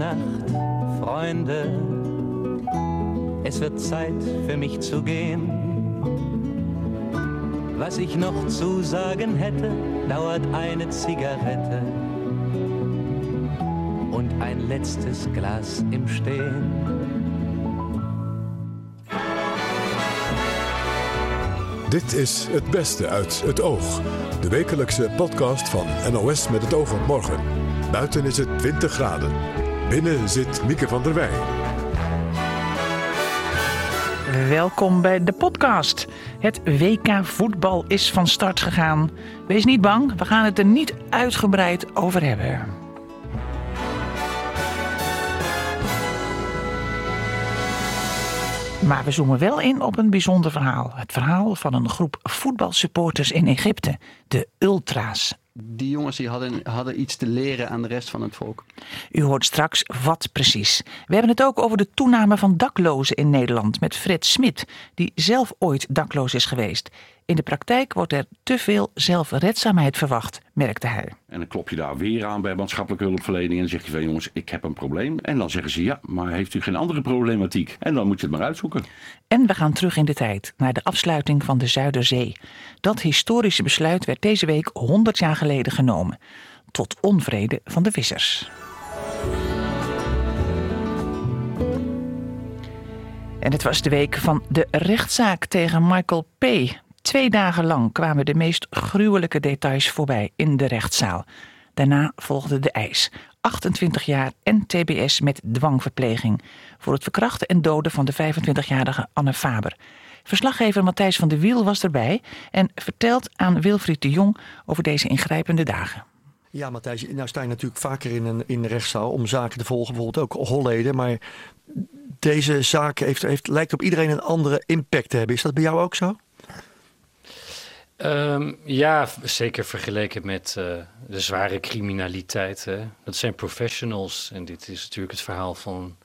Nacht, Freunde. Es wird Zeit für mich zu gehen. Was ich noch zu sagen hätte, dauert eine Zigarette und ein letztes Glas im Stehen. Dit is Het Beste uit het Oog. De wekelijkse podcast van NOS met het oog op morgen. Buiten is het 20 graden. Binnen zit Mieke van der Wij. Welkom bij de podcast. Het WK voetbal is van start gegaan. Wees niet bang, we gaan het er niet uitgebreid over hebben. Maar we zoomen wel in op een bijzonder verhaal. Het verhaal van een groep voetbalsupporters in Egypte, de Ultra's. Die jongens die hadden, hadden iets te leren aan de rest van het volk. U hoort straks wat precies. We hebben het ook over de toename van daklozen in Nederland met Fred Smit, die zelf ooit dakloos is geweest. In de praktijk wordt er te veel zelfredzaamheid verwacht, merkte hij. En dan klop je daar weer aan bij maatschappelijke hulpverlening en dan zeg je van jongens, ik heb een probleem. En dan zeggen ze ja, maar heeft u geen andere problematiek? En dan moet je het maar uitzoeken. En we gaan terug in de tijd, naar de afsluiting van de Zuiderzee. Dat historische besluit werd deze week 100 jaar geleden genomen. Tot onvrede van de vissers. En het was de week van de rechtszaak tegen Michael P. Twee dagen lang kwamen de meest gruwelijke details voorbij in de rechtszaal. Daarna volgde de eis. 28 jaar en TBS met dwangverpleging. Voor het verkrachten en doden van de 25-jarige Anne Faber. Verslaggever Matthijs van der Wiel was erbij en vertelt aan Wilfried de Jong over deze ingrijpende dagen. Ja, Matthijs, nou sta je natuurlijk vaker in een in de rechtszaal om zaken te volgen, bijvoorbeeld ook Holleden. Maar deze zaak heeft, heeft, lijkt op iedereen een andere impact te hebben. Is dat bij jou ook zo? Um, ja, zeker vergeleken met uh, de zware criminaliteit. Hè. Dat zijn professionals. En dit is natuurlijk het verhaal van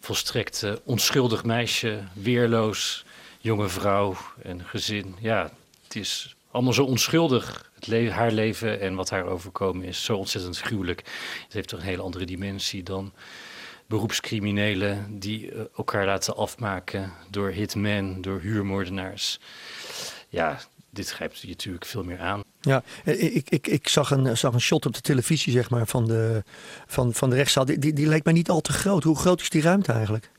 volstrekt uh, onschuldig meisje, weerloos, jonge vrouw en gezin. Ja, het is allemaal zo onschuldig. Het haar leven en wat haar overkomen is zo ontzettend gruwelijk. Het heeft toch een hele andere dimensie dan beroepscriminelen die uh, elkaar laten afmaken door hitmen, door huurmoordenaars. Ja, dit grijpt je natuurlijk veel meer aan. Ja, ik, ik, ik zag, een, zag een shot op de televisie zeg maar, van, de, van, van de rechtszaal. Die, die, die leek mij niet al te groot. Hoe groot is die ruimte eigenlijk?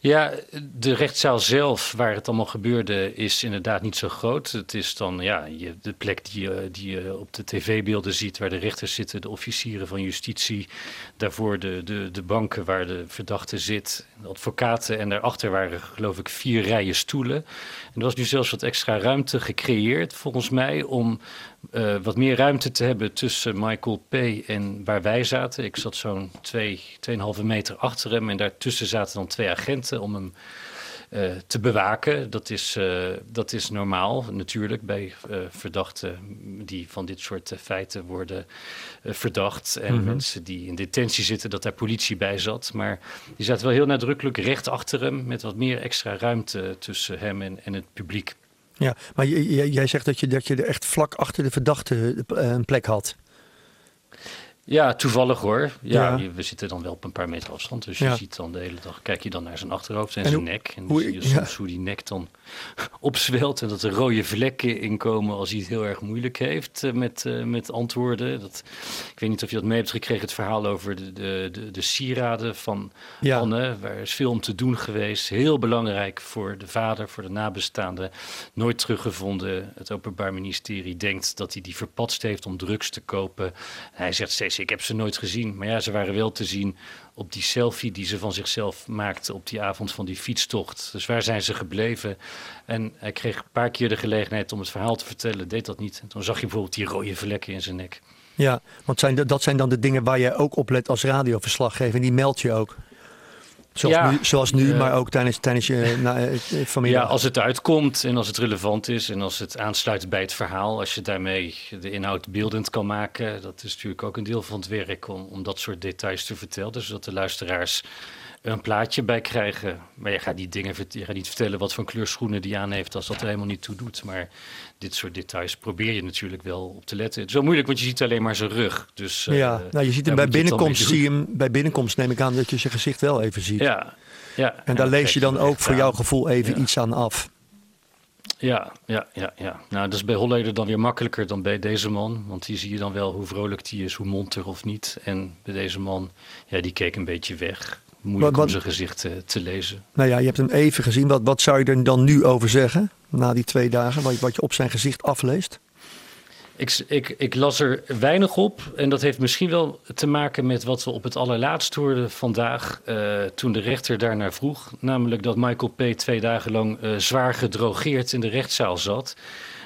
Ja, de rechtszaal zelf, waar het allemaal gebeurde, is inderdaad niet zo groot. Het is dan ja, je, de plek die je, die je op de tv-beelden ziet, waar de rechters zitten, de officieren van justitie. Daarvoor de, de, de banken waar de verdachte zit, de advocaten. En daarachter waren, geloof ik, vier rijen stoelen. En er was nu zelfs wat extra ruimte gecreëerd, volgens mij, om uh, wat meer ruimte te hebben tussen Michael P. en waar wij zaten. Ik zat zo'n 2,5 meter achter hem en daartussen zaten dan twee agenten om hem uh, te bewaken. Dat is, uh, dat is normaal natuurlijk bij verdachten die van dit soort feiten worden verdacht. En mm -hmm. mensen die in detentie zitten, dat daar politie bij zat. Maar die zaten wel heel nadrukkelijk recht achter hem met wat meer extra ruimte tussen hem en, en het publiek. Ja, maar jij zegt dat je, dat je er echt vlak achter de verdachte een plek had. Ja, toevallig hoor. Ja, ja, we zitten dan wel op een paar meter afstand. Dus je ziet dan de hele dag, kijk je dan naar zijn achterhoofd en, en zijn hoe, nek. En dan zie je soms ja. hoe die nek dan opzwelt. En dat er rode vlekken inkomen als hij het heel erg moeilijk heeft uh, met, uh, met antwoorden. Dat, ik weet niet of je dat mee hebt gekregen, het verhaal over de, de, de, de sieraden van Anne. Waar is veel om te doen geweest. Heel belangrijk voor de vader, voor de nabestaanden. Nooit teruggevonden. Het Openbaar Ministerie denkt dat hij die verpatst heeft om drugs te kopen. Hij zegt steeds ik heb ze nooit gezien. Maar ja, ze waren wel te zien op die selfie die ze van zichzelf maakte op die avond van die fietstocht. Dus waar zijn ze gebleven? En hij kreeg een paar keer de gelegenheid om het verhaal te vertellen, deed dat niet. En toen zag je bijvoorbeeld die rode vlekken in zijn nek. Ja, want zijn dat zijn dan de dingen waar jij ook op let als radioverslaggever. En die meld je ook. Zoals ja, nu, zoals nu uh, maar ook tijdens, tijdens je na, familie. Ja, als het uitkomt en als het relevant is en als het aansluit bij het verhaal. Als je daarmee de inhoud beeldend kan maken. Dat is natuurlijk ook een deel van het werk om, om dat soort details te vertellen. Dus dat de luisteraars een plaatje bij krijgen. Maar je gaat, die dingen, je gaat niet vertellen wat voor kleur schoenen die aan heeft als dat er helemaal niet toe doet. Maar dit soort details probeer je natuurlijk wel op te letten. Het is wel moeilijk, want je ziet alleen maar zijn rug. Dus, ja, uh, nou, je ziet hem bij binnenkomst, zie hem, bij binnenkomst neem ik aan dat je zijn gezicht wel even ziet. Ja, ja. En daar lees je dan ook voor jouw gevoel even iets aan af. Ja, ja, ja, ja. Nou, dat is bij Holleder dan weer makkelijker dan bij deze man. Want die zie je dan wel hoe vrolijk die is, hoe monter of niet. En bij deze man, ja, die keek een beetje weg. Moeilijk wat, om zijn gezicht te, te, lezen. Nou ja, je hebt hem even gezien. Wat, wat zou je er dan nu over zeggen? Na die twee dagen, wat, wat je op zijn gezicht afleest? Ik, ik, ik, las er weinig op. En dat heeft misschien wel te maken met wat we op het allerlaatst hoorden vandaag. Uh, toen de rechter daarnaar vroeg. Namelijk dat Michael P. twee dagen lang uh, zwaar gedrogeerd in de rechtszaal zat.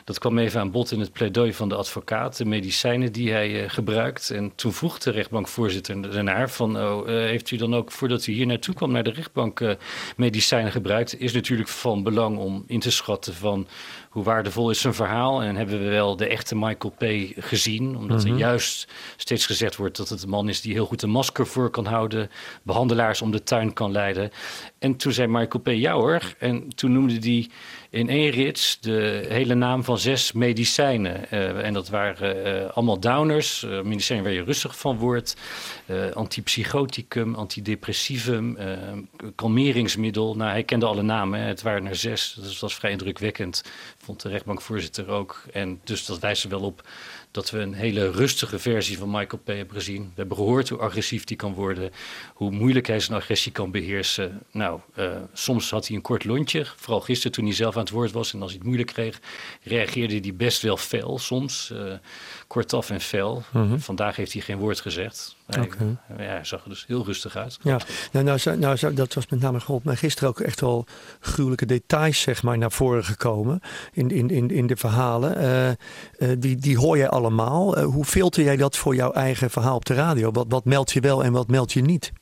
Dat kwam even aan bod in het pleidooi van de advocaat, de medicijnen die hij uh, gebruikt. En toen vroeg de rechtbankvoorzitter daarnaar van, oh, uh, heeft u dan ook voordat u hier naartoe kwam naar de rechtbank uh, medicijnen gebruikt? Is natuurlijk van belang om in te schatten van hoe waardevol is zijn verhaal en hebben we wel de echte Michael P. gezien? Omdat er mhm. juist steeds gezegd wordt dat het een man is die heel goed een masker voor kan houden, behandelaars om de tuin kan leiden. En toen zei Michael P. ja hoor. En toen noemde hij in één rits de hele naam van zes medicijnen. Uh, en dat waren uh, allemaal downers, uh, medicijnen waar je rustig van wordt. antipsychoticum, antidepressivum, kalmeringsmiddel. Nou, hij kende alle namen, hè. het waren er zes. Dus dat was vrij indrukwekkend, vond de rechtbankvoorzitter ook. En dus dat wijst er wel op dat we een hele rustige versie van Michael P. hebben gezien. We hebben gehoord hoe agressief die kan worden, hoe moeilijk hij zijn agressie kan beheersen. Nou, uh, soms had hij een kort lontje, vooral gisteren toen hij zelf aan het woord was. En als hij het moeilijk kreeg, reageerde hij best wel fel soms. Uh, kortaf en fel. Mm Vandaag heeft hij geen woord gezegd. Hij, okay. ja, hij zag er dus heel rustig uit. Ja, nou, nou, nou, dat was met name geholpen. Maar gisteren ook echt wel gruwelijke details zeg maar, naar voren gekomen in, in, in, in de verhalen. Uh, uh, die, die hoor je allemaal. Uh, hoe filter jij dat voor jouw eigen verhaal op de radio? Wat, wat meld je wel en wat meld je niet?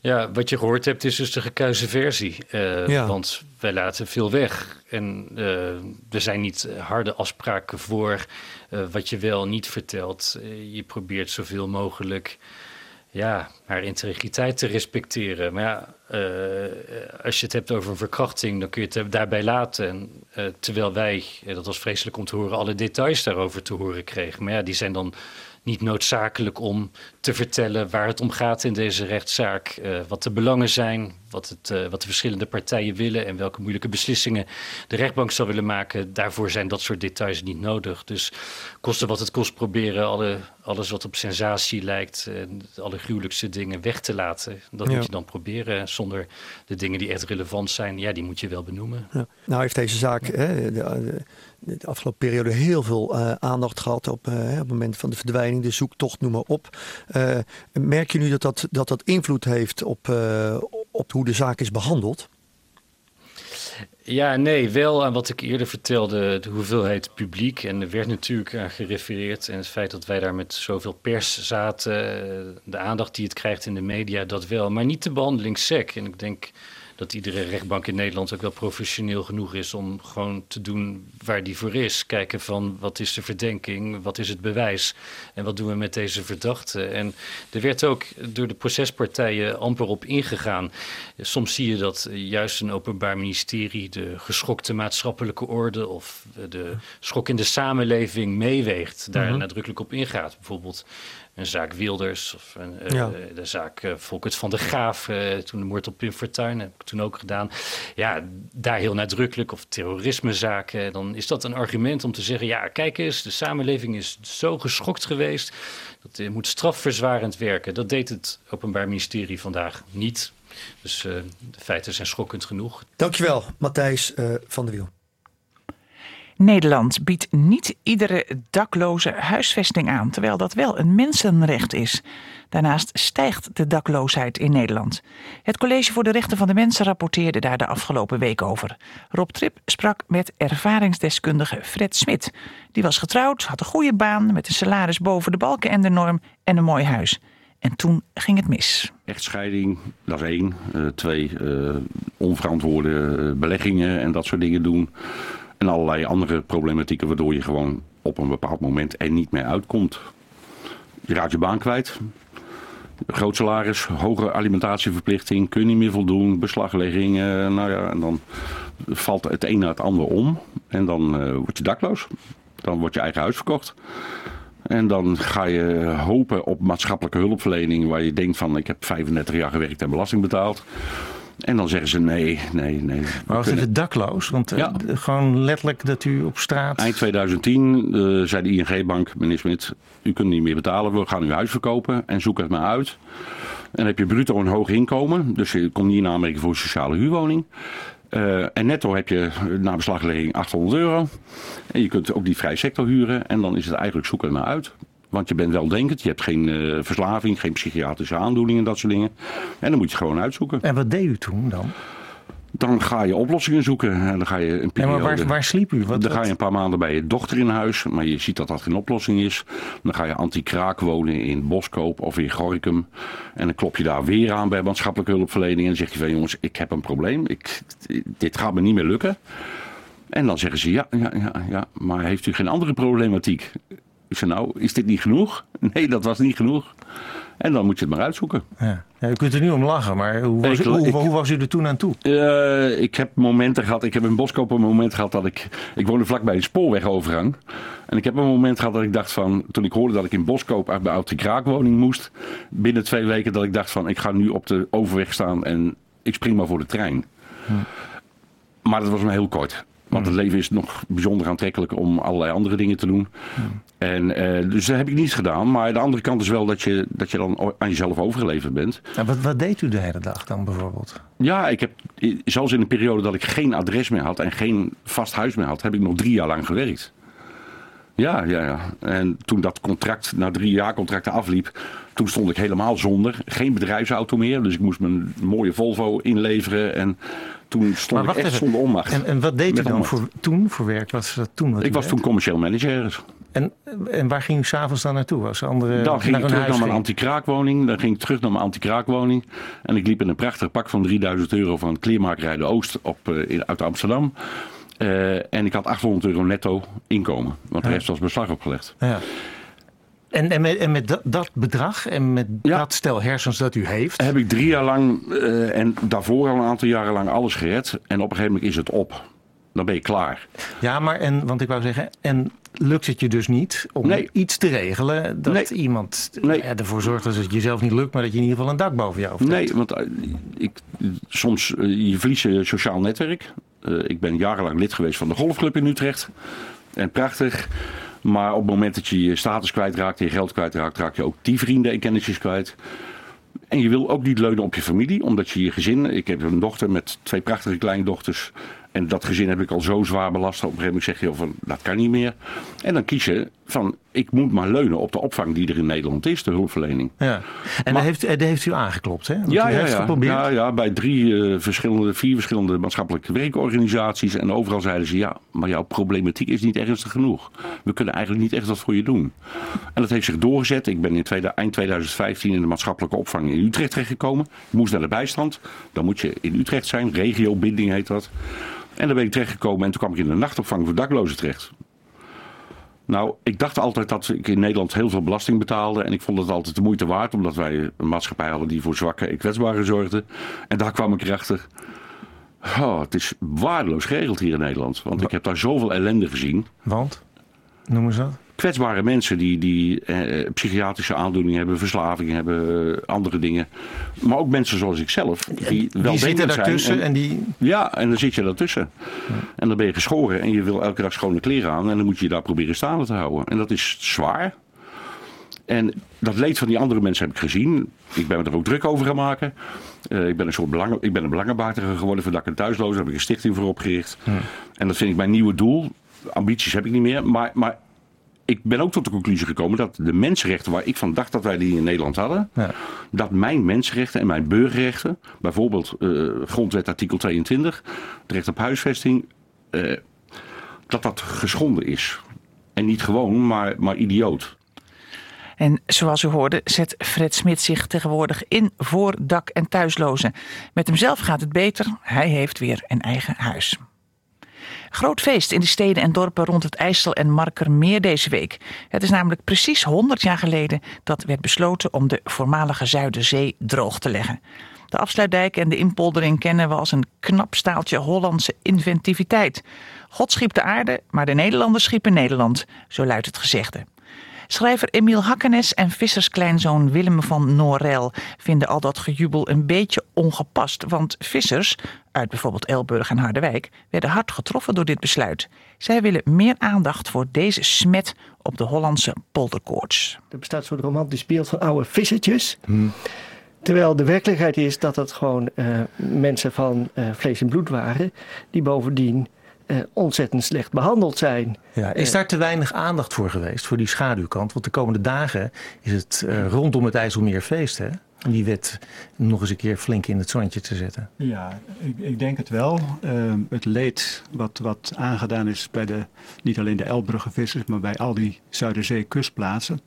Ja, wat je gehoord hebt is dus de gekuise versie. Uh, ja. Want wij laten veel weg. En uh, er zijn niet harde afspraken voor uh, wat je wel niet vertelt. je probeert zoveel mogelijk ja, haar integriteit te respecteren. Maar ja, als je het hebt over een verkrachting, dan kun je het daarbij laten. En, terwijl wij, dat was vreselijk om te horen, alle details daarover te horen kregen. Maar ja, die zijn dan niet noodzakelijk om te vertellen waar het om gaat in deze rechtszaak. Wat de belangen zijn, wat, het, uh, wat de verschillende partijen willen en welke moeilijke beslissingen de rechtbank zou willen maken. Daarvoor zijn dat soort details niet nodig. Dus kosten wat het kost proberen alle, alles wat op sensatie lijkt, en alle gruwelijkste dingen weg te laten. Dat ja. moet je dan proberen zonder de dingen die echt relevant zijn, ja, die moet je wel benoemen. Ja. Nou heeft deze zaak hè, de, de afgelopen periode heel veel uh, aandacht gehad op, uh, op het moment van de verdwijning, de zoektocht, noem maar op. Merk je nu dat dat, dat, dat invloed heeft op, op hoe de zaak is behandeld? Ja, nee, wel aan wat ik eerder vertelde, de hoeveelheid publiek. En er werd natuurlijk aan gerefereerd. En het feit dat wij daar met zoveel pers zaten, de aandacht die het krijgt in de media, dat wel. Maar niet de behandeling sec. En ik denk dat iedere rechtbank in Nederland ook wel professioneel genoeg is om gewoon te doen waar die voor is. Kijken van wat is de verdenking, wat is het bewijs en wat doen we met deze verdachte. En er werd ook door de procespartijen amper op ingegaan. Soms zie je dat juist een openbaar ministerie de geschokte maatschappelijke orde of de schok in de samenleving meeweegt, daar mhm. nadrukkelijk op ingaat. Bijvoorbeeld een zaak Wilders of een, uh, ja. de zaak uh, Volkert van der Graaf, uh, toen de moord op Pim Fortuyn, heb ik toen ook gedaan. Ja, daar heel nadrukkelijk, of terrorismezaken, dan is dat een argument om te zeggen, ja, kijk eens, de samenleving is zo geschokt geweest, dat moet strafverzwarend werken. Dat deed het Openbaar Ministerie vandaag niet. Dus de feiten zijn schokkend genoeg. Dankjewel, Matthijs van der Wiel. Nederland biedt niet iedere dakloze huisvesting aan, terwijl dat wel een mensenrecht is. Daarnaast stijgt de dakloosheid in Nederland. Het College voor de Rechten van de Mensen rapporteerde daar de afgelopen week over. Rob Trip sprak met ervaringsdeskundige Fred Smit. Die was getrouwd, had een goede baan met een salaris boven de balken en de norm en een mooi huis. En toen ging het mis. Echtscheiding, dat één. Uh, twee, uh, onverantwoorde beleggingen en dat soort dingen doen. En allerlei andere problematieken waardoor je gewoon op een bepaald moment er niet meer uitkomt. Je raakt je baan kwijt. Groot salaris, hoge alimentatieverplichting, kun je niet meer voldoen, beslaglegging. nou ja, en dan valt het een naar het ander om. En dan eh, word je dakloos. Dan wordt je eigen huis verkocht. En dan ga je hopen op maatschappelijke hulpverlening waar je denkt van ik heb 35 jaar gewerkt en belasting betaald. En dan zeggen ze nee, nee, nee. Maar was het dakloos? Want eh, Ja. gewoon letterlijk dat u op straat... Eind 2010 eh, zei de ING-bank, meneer Smit, u kunt niet meer betalen, we gaan uw huis verkopen en zoek het maar uit. En dan heb je bruto een hoog inkomen, dus je komt niet in aanmerking voor een sociale huurwoning. Eh, en netto heb je na beslaglegging 800 euro. En je kunt ook die vrije sector huren en dan is het eigenlijk zoek het maar uit. Want je bent weldenkend, je hebt geen eh, verslaving, geen psychiatrische aandoeningen, dat soort dingen. En dan moet je het gewoon uitzoeken. En wat deed u toen dan? Dan ga je oplossingen zoeken en dan ga je een En periode... maar waar, waar sliep u? Wat, dan ga je een paar maanden bij je dochter in huis, maar je ziet dat dat geen oplossing is. Dan ga je anti-kraak wonen in Boskoop of in Gorkum. En dan klop je daar weer aan bij maatschappelijke hulpverlening. En dan zeg je van jongens, ik heb een probleem. Ik, dit gaat me niet meer lukken. En dan zeggen ze ja, ja, ja, ja, maar heeft u geen andere problematiek? Ik zeg nou, is dit niet genoeg? Nee, dat was niet genoeg. En dan moet je het maar uitzoeken. Ja. Ja, u kunt er nu om lachen, maar hoe was, Ik- hoe, ik- hoe was u er toen aan toe? Eh, ik heb momenten gehad. Ik heb in Boskoop een moment gehad dat ik. Ik woonde vlakbij een spoorwegovergang. En ik heb een moment gehad dat ik dacht van. Toen ik hoorde dat ik in Boskoop uit mijn oude kraakwoning moest. Binnen twee weken dat ik dacht van. Ik ga nu op de overweg staan en ik spring maar voor de trein. Maar dat was maar heel kort. Want het leven is nog bijzonder aantrekkelijk om allerlei andere dingen te doen. En, eh, dus dat heb ik niet gedaan. Maar de andere kant is wel dat je, dat je dan aan jezelf overgeleverd bent. Wat, wat deed u de hele dag dan bijvoorbeeld? Ja, ik heb, zelfs in een periode dat ik geen adres meer had en geen vast huis meer had, heb ik nog drie jaar lang gewerkt. Ja, ja, ja. En toen dat contract, na drie jaar contracten afliep, toen stond ik helemaal zonder. Geen bedrijfsauto meer, dus ik moest mijn mooie Volvo inleveren. En toen stond ik echt zonder onmacht. En, en wat deed u dan onmacht. voor, toen voor werk? Was dat toen? Wat ik was toen commercieel manager. En, en waar ging u s'avonds dan naartoe? Was er andere, Dan ging naar ik terug naar mijn ging? anti-kraakwoning. Dan ging ik terug naar mijn anti-kraakwoning. En ik liep in een prachtig pak van 3000 euro van Kleermakerij de Oost op, eh, in, uit Amsterdam. Eh, en ik had 800 euro netto inkomen. Want de rest was beslag opgelegd. Ja. En, en met, en met dat, dat bedrag en met Ja. dat stel hersens dat u heeft. Heb ik drie jaar lang eh, en daarvoor al een aantal jaren lang alles gered. En op een gegeven moment is het op. Dan ben je klaar. Ja, maar en, want ik wou zeggen, en lukt het je dus niet om Nee. iets te regelen dat Nee. iemand Nee. ja, ervoor zorgt dat het jezelf niet lukt, maar dat je in ieder geval een dak boven je hoofd hebt? Nee, want eh, ik, soms eh, je verliest je sociaal netwerk. Eh, ik ben jarenlang lid geweest van de golfclub in Utrecht. En prachtig. Maar op het moment dat je je status kwijtraakt, je geld kwijtraakt, raak je ook die vrienden en kennisjes kwijt. En je wil ook niet leunen op je familie, omdat je je gezin. Ik heb een dochter met twee prachtige kleindochters. En dat gezin heb ik al zo zwaar belast. Op een gegeven moment zeg je van dat kan niet meer. En dan kies je van ik moet maar leunen op de opvang die er in Nederland is, de hulpverlening. Ja. En Maar- daar, heeft, daar heeft u aangeklopt, hè? Want Ja, u ja, heeft ja. geprobeerd. ja, ja, bij drie eh, verschillende, vier verschillende maatschappelijke werkorganisaties. En overal zeiden ze, ja, maar jouw problematiek is niet ernstig genoeg. We kunnen eigenlijk niet echt wat voor je doen. En dat heeft zich doorgezet. Ik ben in tweede, eind 2015 in de maatschappelijke opvang in Utrecht terechtgekomen. Ik moest naar de bijstand. Dan moet je in Utrecht zijn. Regiobinding heet dat. En daar ben ik terechtgekomen en toen kwam ik in de nachtopvang voor daklozen terecht. Nou, ik dacht altijd dat ik in Nederland heel veel belasting betaalde. En ik vond het altijd de moeite waard, omdat wij een maatschappij hadden die voor zwakken en kwetsbaren zorgde. En daar kwam ik erachter. Oh, het is waardeloos geregeld hier in Nederland. Want ik heb daar zoveel ellende gezien. Want? Noemen ze dat? Kwetsbare mensen die, die eh, psychiatrische aandoeningen hebben, verslavingen hebben, eh, andere dingen. Maar ook mensen zoals ik zelf. Die, Die weldenkend zitten daartussen en- en die... ja, en dan zit je daartussen. En dan ben je geschoren en je wil elke dag schone kleren aan. En dan moet je je daar proberen staande te houden. En dat is zwaar. En dat leed van die andere mensen heb ik gezien. Ik ben me er ook druk over gaan maken. Eh, ik ben een soort belangen, ik ben een belangenbehartiger geworden voor dak- en thuislozen. Daar heb ik een stichting voor opgericht. En dat vind ik mijn nieuwe doel. Ambities heb ik niet meer. Maar, maar ik ben ook tot de conclusie gekomen dat de mensenrechten waar ik van dacht dat wij die in Nederland hadden. Ja. Dat mijn mensenrechten en mijn burgerrechten, bijvoorbeeld eh, grondwet artikel 22, het recht op huisvesting, eh, dat dat geschonden is. En niet gewoon, maar, maar idioot. En zoals u hoorde zet Fred Smit zich tegenwoordig in voor dak- en thuislozen. Met hemzelf gaat het beter. Hij heeft weer een eigen huis. Groot feest in de steden en dorpen rond het IJssel en Markermeer deze week. Het is namelijk precies 100 jaar geleden dat werd besloten om de voormalige Zuiderzee droog te leggen. De afsluitdijk en de inpoldering kennen we als een knap staaltje Hollandse inventiviteit. God schiep de aarde, maar de Nederlanders schiepen Nederland, zo luidt het gezegde. Schrijver Emiel Hakkenes en visserskleinzoon Willem van Norel vinden al dat gejubel een beetje ongepast. Want vissers, uit bijvoorbeeld Elburg en Harderwijk, werden hard getroffen door dit besluit. Zij willen meer aandacht voor deze smet op de Hollandse polderkoorts. Er bestaat soort romantisch beeld van oude vissertjes. Terwijl de werkelijkheid is dat het gewoon uh, mensen van uh, vlees en bloed waren, die bovendien uh, ontzettend slecht behandeld zijn. Ja, is daar te weinig aandacht voor geweest, voor die schaduwkant? Want de komende dagen is het rondom het IJsselmeer feest, hè? Om die wet nog eens een keer flink in het zonnetje te zetten. Ja, ik, ik denk het wel. het leed wat, wat aangedaan is bij de, niet alleen de Elbrugge vissers, maar bij al die Zuiderzee kustplaatsen.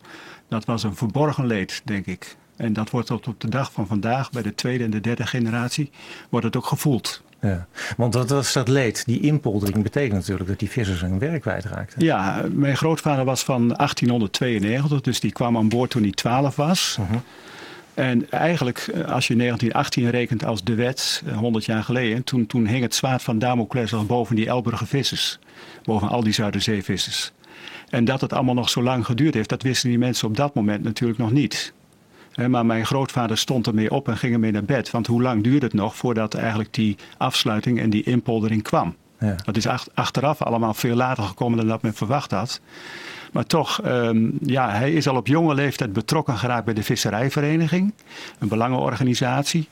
Dat was een verborgen leed, denk ik. En dat wordt tot op de dag van vandaag, bij de tweede en de derde generatie, wordt het ook gevoeld. Ja, want wat was dat leed? Die inpoldering betekent natuurlijk dat die vissers hun werk kwijtraakten. Ja, mijn grootvader was van 1892, dus die kwam aan boord toen hij 12 was. Uh -huh. En eigenlijk, als je 1918 rekent als de wet, 100 jaar geleden, toen, toen hing het zwaard van Damocles al boven die Elburger vissers. Boven al die Zuiderzeevissers. En dat het allemaal nog zo lang geduurd heeft, dat wisten die mensen op dat moment natuurlijk nog niet. Maar mijn grootvader stond ermee op en ging ermee naar bed. Want hoe lang duurde het nog voordat eigenlijk die afsluiting en die inpoldering kwam? Ja. Dat is achteraf allemaal veel later gekomen dan dat men verwacht had. Maar toch, um, ja, hij is al op jonge leeftijd betrokken geraakt bij de Visserijvereniging, een belangenorganisatie.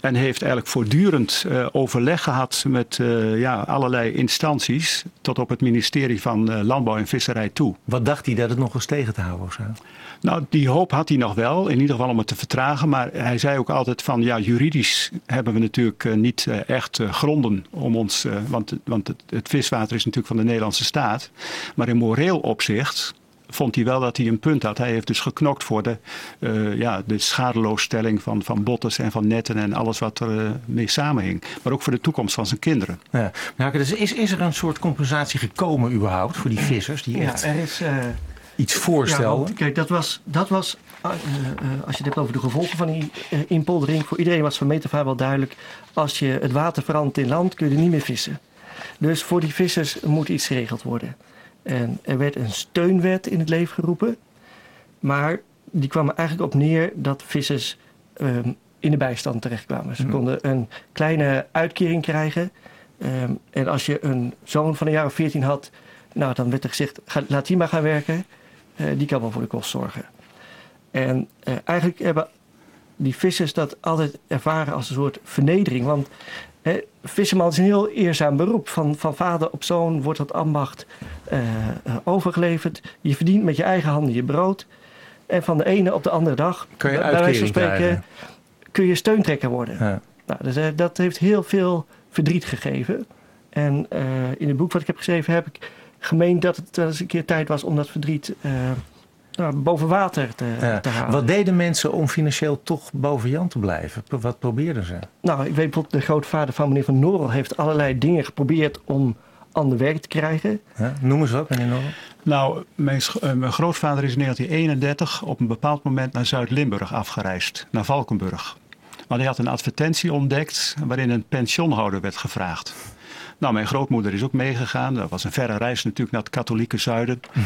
En heeft eigenlijk voortdurend uh, overleg gehad met uh, ja, allerlei instanties, tot op het ministerie van uh, Landbouw en Visserij toe. Wat dacht hij dat het nog eens tegen te houden of zo? Nou, die hoop had hij nog wel, in ieder geval om het te vertragen. Maar hij zei ook altijd van, ja, juridisch hebben we natuurlijk niet echt gronden om ons... want want het, het, viswater is natuurlijk van de Nederlandse staat. Maar in moreel opzicht vond hij wel dat hij een punt had. Hij heeft dus geknokt voor de, ja, de schadeloosstelling van, van bottes en van netten en alles wat er mee samenhing. Maar ook voor de toekomst van zijn kinderen. Ja. Nou, dus is, is er een soort compensatie gekomen überhaupt voor die vissers? Die echt... Ja, er is iets voorstellen. Ja, kijk, dat was, dat was uh, uh, als je het hebt over de gevolgen van die uh, inpoldering, voor iedereen was van meet af aan wel duidelijk. Als je het water verandert in land, kun je er niet meer vissen. Dus voor die vissers moet iets geregeld worden. En er werd een steunwet in het leven geroepen. Maar die kwam er eigenlijk op neer dat vissers um, in de bijstand terechtkwamen. Ze konden een kleine uitkering krijgen. Um, en als je een zoon van een jaar of 14 had, nou, dan werd er gezegd: ga, laat die maar gaan werken. Uh, die kan wel voor de kost zorgen. En uh, eigenlijk hebben die vissers dat altijd ervaren als een soort vernedering. Want hè, visserman is een heel eerzaam beroep. Van, van vader op zoon wordt dat ambacht uh, overgeleverd. Je verdient met je eigen handen je brood. En van de ene op de andere dag, kun je bij wijze van spreken, kun je steuntrekker worden. Ja. Nou, dus, dat heeft heel veel verdriet gegeven. En in het boek wat ik heb geschreven heb ik gemeend dat het wel eens een keer tijd was om dat verdriet boven water te, ja. te, halen. Wat deden mensen om financieel toch boven Jan te blijven? Wat probeerden ze? Nou, ik weet bijvoorbeeld, de grootvader van meneer Van Norrel heeft allerlei dingen geprobeerd om ander werk te krijgen. Ja, noem eens wat, meneer Norrel. Nou, mijn, uh, mijn, grootvader is in 1931 op een bepaald moment naar Zuid-Limburg afgereisd, naar Valkenburg. Maar hij had een advertentie ontdekt waarin een pensioenhouder werd gevraagd. Nou, mijn grootmoeder is ook meegegaan. Dat was een verre reis natuurlijk naar het katholieke zuiden. Hm.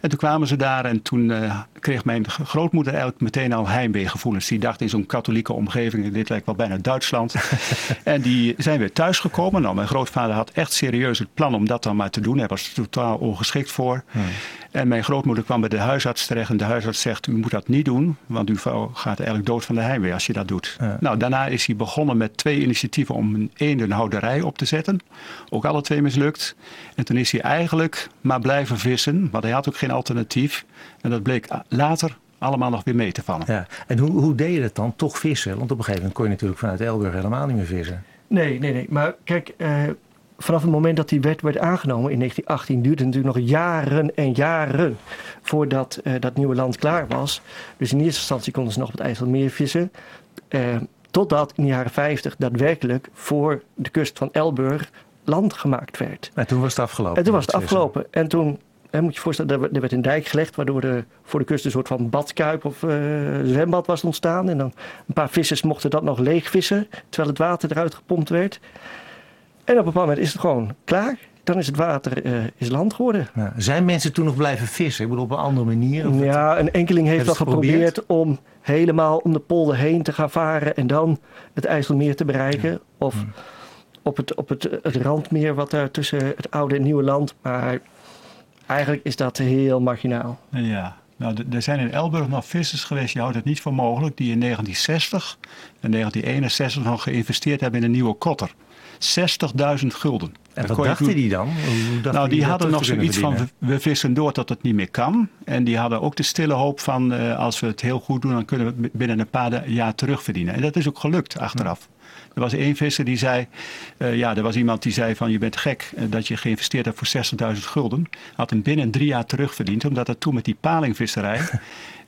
En toen kwamen ze daar en toen uh, kreeg mijn grootmoeder eigenlijk meteen al heimweegevoelens. Die dacht in zo'n katholieke omgeving, dit lijkt wel bijna Duitsland. en die zijn weer thuisgekomen. Nou, mijn grootvader had echt serieus het plan om dat dan maar te doen. Hij was er totaal ongeschikt voor. Hm. En mijn grootmoeder kwam bij de huisarts terecht en de huisarts zegt, u moet dat niet doen, want uw vrouw gaat eigenlijk dood van de heimwee als je dat doet. Ja. Nou, daarna is hij begonnen met twee initiatieven om een eendenhouderij op te zetten. Ook alle twee mislukt. En toen is hij eigenlijk maar blijven vissen, want hij had ook geen alternatief. En dat bleek later allemaal nog weer mee te vallen. Ja. En hoe, hoe deed je dat dan? Toch vissen? Want op een gegeven moment kon je natuurlijk vanuit Elburg helemaal niet meer vissen. Nee, nee, nee. Maar kijk, uh, vanaf het moment dat die wet werd aangenomen in 1918 duurde het natuurlijk nog jaren en jaren voordat uh, dat nieuwe land klaar was. Dus in eerste instantie konden ze nog op het IJsselmeer vissen. Uh, totdat in de jaren 50 daadwerkelijk voor de kust van Elburg land gemaakt werd. En toen was het afgelopen. En toen was het afgelopen. En toen hè, moet je voorstellen, er werd een dijk gelegd, waardoor er voor de kust een soort van badkuip of uh, zwembad was ontstaan. En dan een paar vissers mochten dat nog leeg vissen, terwijl het water eruit gepompt werd. En op een bepaald moment is het gewoon klaar. Dan is het water uh, is land geworden. Ja. Zijn mensen toen nog blijven vissen? Ik bedoel, op een andere manier? Of ja, een enkeling heeft wel geprobeerd om helemaal om de polder heen te gaan varen en dan het IJsselmeer te bereiken. Ja. Of hmm. Op, het, op het, het randmeer wat daar tussen het oude en nieuwe land. Maar eigenlijk is dat heel marginaal. Ja, nou, er zijn in Elburg nog vissers geweest, je houdt het niet voor mogelijk, die in 1960 en 1961 nog geïnvesteerd hebben in een nieuwe kotter. 60.000 gulden. En wat dachten die dan? nou, die, hadden nog zoiets van, we vissen door tot het niet meer kan. En die hadden ook de stille hoop van, uh, als we het heel goed doen, dan kunnen we binnen een paar jaar terugverdienen. En dat is ook gelukt achteraf. Er was één visser die zei, uh, ja, er was iemand die zei van je bent gek uh, dat je geïnvesteerd hebt voor 60.000 gulden. Had hem binnen drie jaar terugverdiend, omdat het toen met die palingvisserij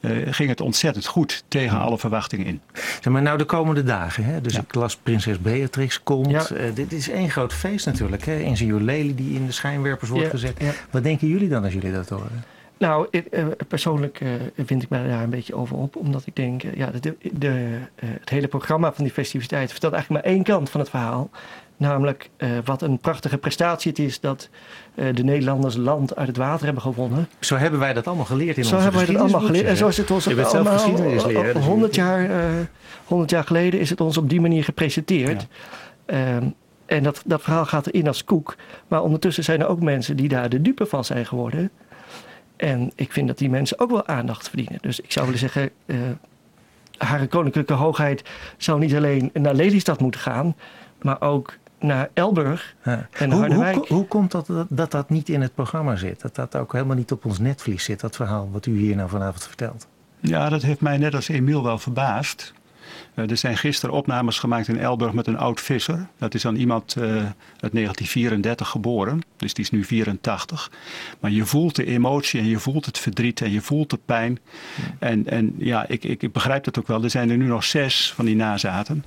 uh, ging het ontzettend goed tegen alle verwachtingen in. Zeg maar nou de komende dagen, hè? dus ja. ik las Prinses Beatrix komt. Ja. dit is één groot feest natuurlijk. Hè? Ingenieur Lely die in de schijnwerpers wordt ja. gezet. Wat denken jullie dan als jullie dat horen? Nou, ik, uh, persoonlijk uh, vind ik me daar een beetje over op. Omdat ik denk, uh, ja, de, de, het hele programma van die festiviteit vertelt eigenlijk maar één kant van het verhaal. Namelijk wat een prachtige prestatie het is dat de Nederlanders land uit het water hebben gewonnen. Zo hebben wij dat allemaal geleerd in zo onze hebben wij dat allemaal geleerd. En zo is het ons Je allemaal, leren, dus 100 jaar, 100 jaar geleden is het ons op die manier gepresenteerd. Ja. Um, en dat, dat verhaal gaat erin als koek. Maar ondertussen zijn er ook mensen die daar de dupe van zijn geworden. En ik vind dat die mensen ook wel aandacht verdienen. Dus ik zou willen zeggen, uh, Hare Koninklijke Hoogheid zou niet alleen naar Lelystad moeten gaan, maar ook naar Elburg ja. en naar hoe, hoe, hoe, komt dat, dat, dat dat niet in het programma zit? Dat dat ook helemaal niet op ons netvlies zit, dat verhaal wat u hier nou vanavond vertelt? Ja, dat heeft mij net als Emiel wel verbaasd. Uh, er zijn gisteren opnames gemaakt in Elburg met een oud visser. Dat is dan iemand uh, uit 1934 geboren, dus die is nu 84. Maar je voelt de emotie en je voelt het verdriet en je voelt de pijn. En, en ja, ik, ik, ik, begrijp dat ook wel. Er zijn er nu nog zes van die nazaten.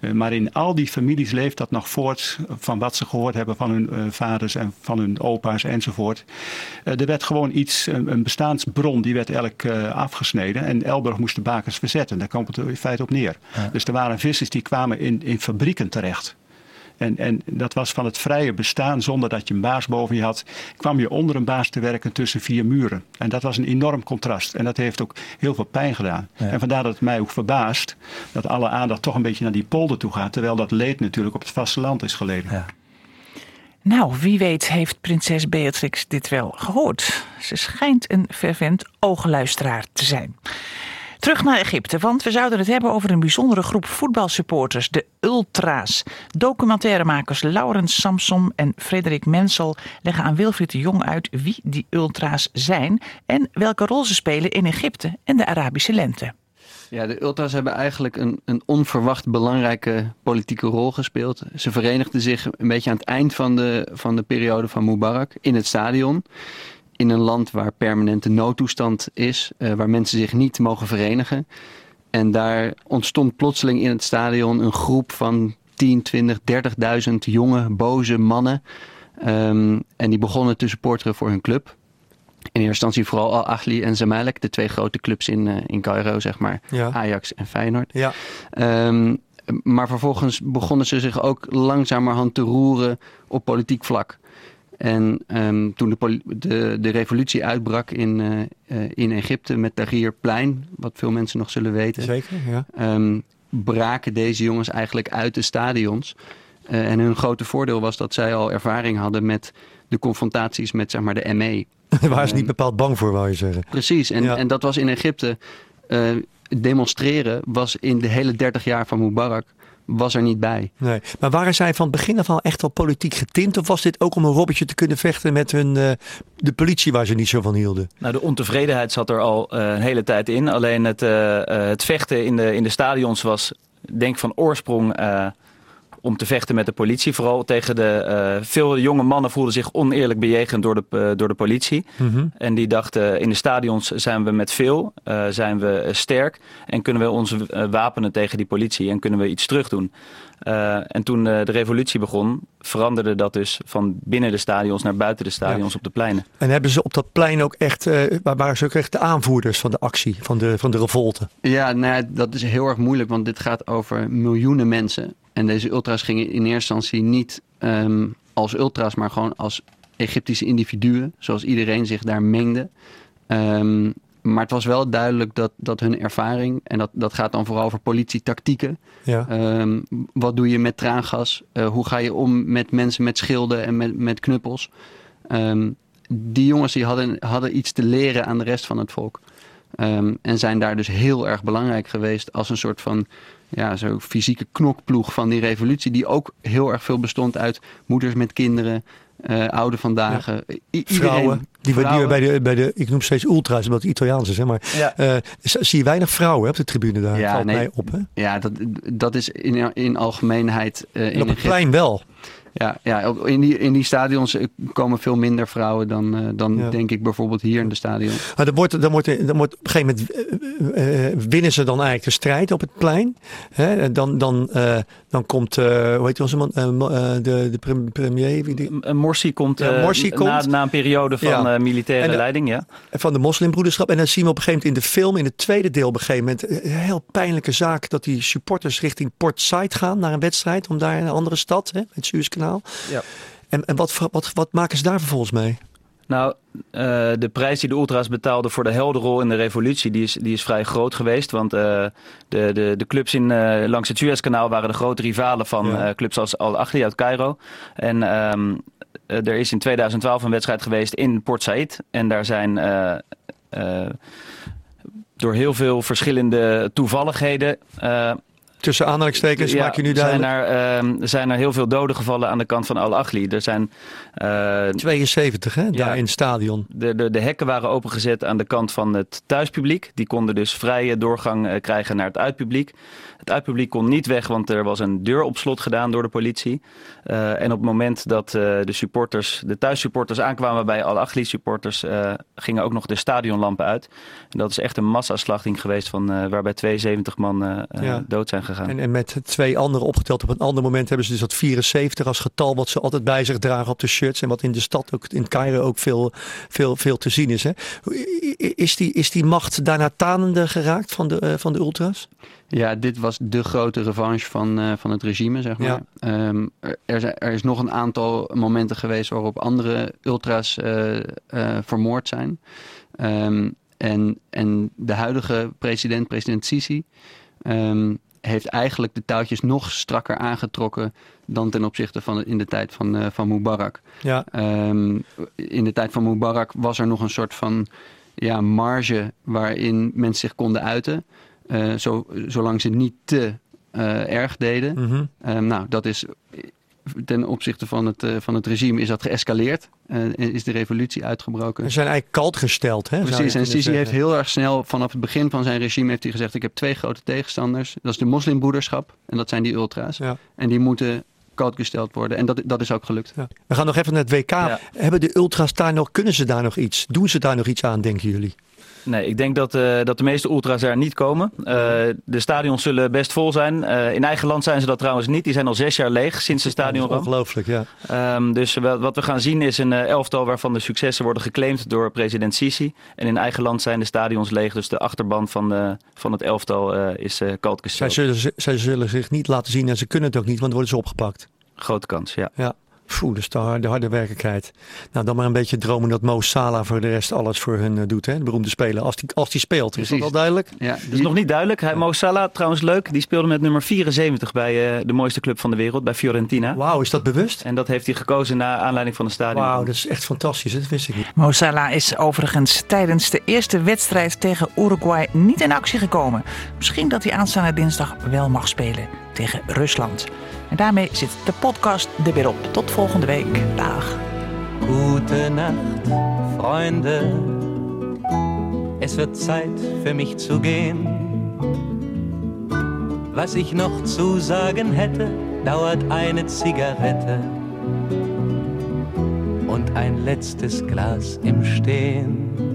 Uh, maar in al die families leeft dat nog voort van wat ze gehoord hebben van hun vaders en van hun opa's enzovoort. er werd gewoon iets, een, een bestaansbron, die werd elk afgesneden. En Elburg moest de bakens verzetten. Daar komt het in feite op neer. Ja. Dus er waren vissers die kwamen in, in fabrieken terecht. En, en dat was van het vrije bestaan zonder dat je een baas boven je had. kwam je onder een baas te werken tussen vier muren. En dat was een enorm contrast. En dat heeft ook heel veel pijn gedaan. Ja. En vandaar dat het mij ook verbaast dat alle aandacht toch een beetje naar die polder toe gaat. Terwijl dat leed natuurlijk op het vasteland is geleden. Ja. Nou, wie weet heeft prinses Beatrix dit wel gehoord. Ze schijnt een fervent oogluisteraar te zijn. Terug naar Egypte, want we zouden het hebben over een bijzondere groep voetbalsupporters, de Ultra's. Documentairemakers Laurens Samson en Frederik Mensel leggen aan Wilfried de Jong uit wie die Ultra's zijn en welke rol ze spelen in Egypte en de Arabische lente. Ja, de Ultra's hebben eigenlijk een, een onverwacht belangrijke politieke rol gespeeld. Ze verenigden zich een beetje aan het eind van de, van de periode van Mubarak in het stadion in een land waar permanente noodtoestand is, uh, waar mensen zich niet mogen verenigen. En daar ontstond plotseling in het stadion een groep van 10, 20, 30.000 jonge, boze mannen. Um, en die begonnen te supporteren voor hun club. In eerste instantie vooral Al-Ahli en Zamalek, de twee grote clubs in, uh, in Cairo, zeg maar. Ja. Ajax en Feyenoord. Ja. Um, maar vervolgens begonnen ze zich ook langzamerhand te roeren op politiek vlak. En um, toen de, de, de, revolutie uitbrak in, uh, uh, in Egypte met Tahrirplein, wat veel mensen nog zullen weten. Zeker, ja. Um, braken deze jongens eigenlijk uit de stadions. Uh, en hun grote voordeel was dat zij al ervaring hadden met de confrontaties met zeg maar, de ME. Daar waren ze niet bepaald bang voor, wou je zeggen. Precies, en, ja. en dat was in Egypte. demonstreren was in de hele 30 jaar van Mubarak was er niet bij. Nee. Maar waren zij van het begin af al echt wel politiek getint? Of was dit ook om een robbertje te kunnen vechten met hun, uh, de politie waar ze niet zo van hielden? Nou, de ontevredenheid zat er al uh, een hele tijd in. Alleen het, uh, het vechten in de, in de stadions was, denk van oorsprong om te vechten met de politie. Vooral tegen de. Uh, veel jonge mannen voelden zich oneerlijk bejegend door de, uh, door de politie. Mm -hmm. En die dachten: in de stadions zijn we met veel, zijn we sterk. En kunnen we ons wapenen tegen die politie en kunnen we iets terug doen. En toen de revolutie begon, veranderde dat dus van binnen de stadions naar buiten de stadions op de pleinen. En hebben ze op dat plein ook echt, uh, waren ze ook echt de aanvoerders van de actie, van de, van de revolte? Ja, nou ja, dat is heel erg moeilijk, want dit gaat over miljoenen mensen. En deze ultras gingen in eerste instantie niet ehm, als ultras, maar gewoon als Egyptische individuen, zoals iedereen zich daar mengde. Ehm, maar het was wel duidelijk dat, dat hun ervaring, en dat, dat gaat dan vooral over politietactieken. Ja. Ehm, wat doe je met traangas? Uh, hoe ga je om met mensen met schilden en met, met knuppels? Um, die jongens die hadden, hadden iets te leren aan de rest van het volk. Um, en zijn daar dus heel erg belangrijk geweest als een soort van ja, zo fysieke knokploeg van die revolutie. Die ook heel erg veel bestond uit moeders met kinderen, uh, oude vandaag. Ja. vrouwen, die, die bij de, bij de, ik noem steeds ultra's, omdat het Italiaans is, hè, maar ja. uh, zie je weinig vrouwen op de tribune daar, ja, valt nee, mij op. Hè? Ja, dat, dat is in, in algemeenheid... Uh, in op het plein wel. Ja, ja in, die, in die stadions komen veel minder vrouwen dan, uh, dan ja. denk ik bijvoorbeeld hier in de stadion. Maar dan wordt, dan wordt, dan wordt op een gegeven moment uh, uh, winnen ze dan eigenlijk de strijd op het plein. Hè? Dan, dan, dan komt, hoe heet onze man, de, de premier? Wie die? Morsi komt, ja, Morsi komt. Na, na, een periode van ja. militaire en, leiding. Ja. Van de moslimbroederschap. En dan zien we op een gegeven moment in de film, in het tweede deel op een gegeven moment, een heel pijnlijke zaak dat die supporters richting Port Said gaan naar een wedstrijd om daar in een andere stad, hè, het Suezkanaal ja. En, en wat, wat, wat maken ze daar vervolgens mee? Nou, uh, de prijs die de ultras betaalden voor de helderrol in de revolutie, die is, die is vrij groot geweest. Want uh, de, de, de clubs in, uh, langs het Suezkanaal waren de grote rivalen van ja. clubs als Al-Ahli uit Cairo. En um, er is in 2012 een wedstrijd geweest in Port Said. En daar zijn door heel veel verschillende toevalligheden Tussen aanhalingstekens maak je nu duidelijk. Zijn er, uh, zijn er heel veel doden gevallen aan de kant van Al-Achli. Er zijn... Uh, 72 hè, daar in het stadion. De, de, de hekken waren opengezet aan de kant van het thuispubliek. Die konden dus vrije doorgang uh, krijgen naar het uitpubliek. Het uitpubliek kon niet weg, want er was een deur op slot gedaan door de politie. Uh, en op het moment dat uh, de supporters, de thuissupporters aankwamen bij Al-Achli supporters, uh, gingen ook nog de stadionlampen uit. En dat is echt een massaslachting geweest van, waarbij 72 man ja. dood zijn gegaan. En, en met twee anderen opgeteld op een ander moment hebben ze dus dat 74 als getal wat ze altijd bij zich dragen op de shirts. En wat in de stad, ook in Cairo, ook veel, veel, veel te zien is. Hè? Is, die, is die macht daarna tanende geraakt van de, van de ultras? Ja, dit was de grote revanche van, uh, van het regime, zeg maar. Ja. Um, er, er, is nog een aantal momenten geweest waarop andere ultras uh, uh, vermoord zijn. Um, en, en de huidige president, president Sisi, um, heeft eigenlijk de touwtjes nog strakker aangetrokken dan ten opzichte van in de tijd van, van Mubarak. Ja. in de tijd van Mubarak was er nog een soort van ja, marge waarin mensen zich konden uiten. Uh, zo, zolang ze niet te uh, erg deden. Mm -hmm. nou, dat is ten opzichte van het, uh, van het regime is dat geëscaleerd. is de revolutie uitgebroken. Ze zijn eigenlijk kalt gesteld. Hè, Precies, en Sisi heeft heel erg snel vanaf het begin van zijn regime heeft hij gezegd... ik heb twee grote tegenstanders. Dat is de moslimbroederschap en dat zijn die ultra's. Ja. En die moeten koud gesteld worden. En dat, dat is ook gelukt. Ja. We gaan nog even naar het WK. Ja. Hebben de ultra's daar nog, kunnen ze daar nog iets? Doen ze daar nog iets aan, denken jullie? Nee, ik denk dat, uh, dat de meeste ultras er niet komen. Uh, de stadions zullen best vol zijn. Uh, in eigen land zijn ze dat trouwens niet. Die zijn al zes jaar leeg sinds de stadion. Ongelooflijk, ja. Um, dus wat we gaan zien is een elftal waarvan de successen worden geclaimd door president Sisi. En in eigen land zijn de stadions leeg. Dus de achterban van, de, van het elftal is uh, koud zij zullen, zij zullen zich niet laten zien en ze kunnen het ook niet, want dan worden ze opgepakt. Grote kans, ja. ja. Poeh, dus de harde, harde werkelijkheid. Nou, dan maar een beetje dromen dat Mo Salah voor de rest alles voor hun uh, doet. Hè? De beroemde speler. Als die, als die speelt, is dat wel duidelijk? Ja, dat is nog niet duidelijk. Hij, Mo Salah, trouwens leuk, die speelde met nummer 74 bij uh, de mooiste club van de wereld, bij Fiorentina. Wauw, is dat bewust? En dat heeft hij gekozen naar aanleiding van de stadion. Wauw, dat is echt fantastisch. Dat wist ik niet. Mo Salah is overigens tijdens de eerste wedstrijd tegen Uruguay niet in actie gekomen. Misschien dat hij aanstaande dinsdag wel mag spelen tegen Rusland. En daarmee zit de podcast er weer op. Tot volgende week. Dag. Gute Nacht, Freunde. Es wird Zeit für mich zu gehen. Was ich noch zu sagen hätte, dauert eine Zigarette und ein letztes Glas im Stehen.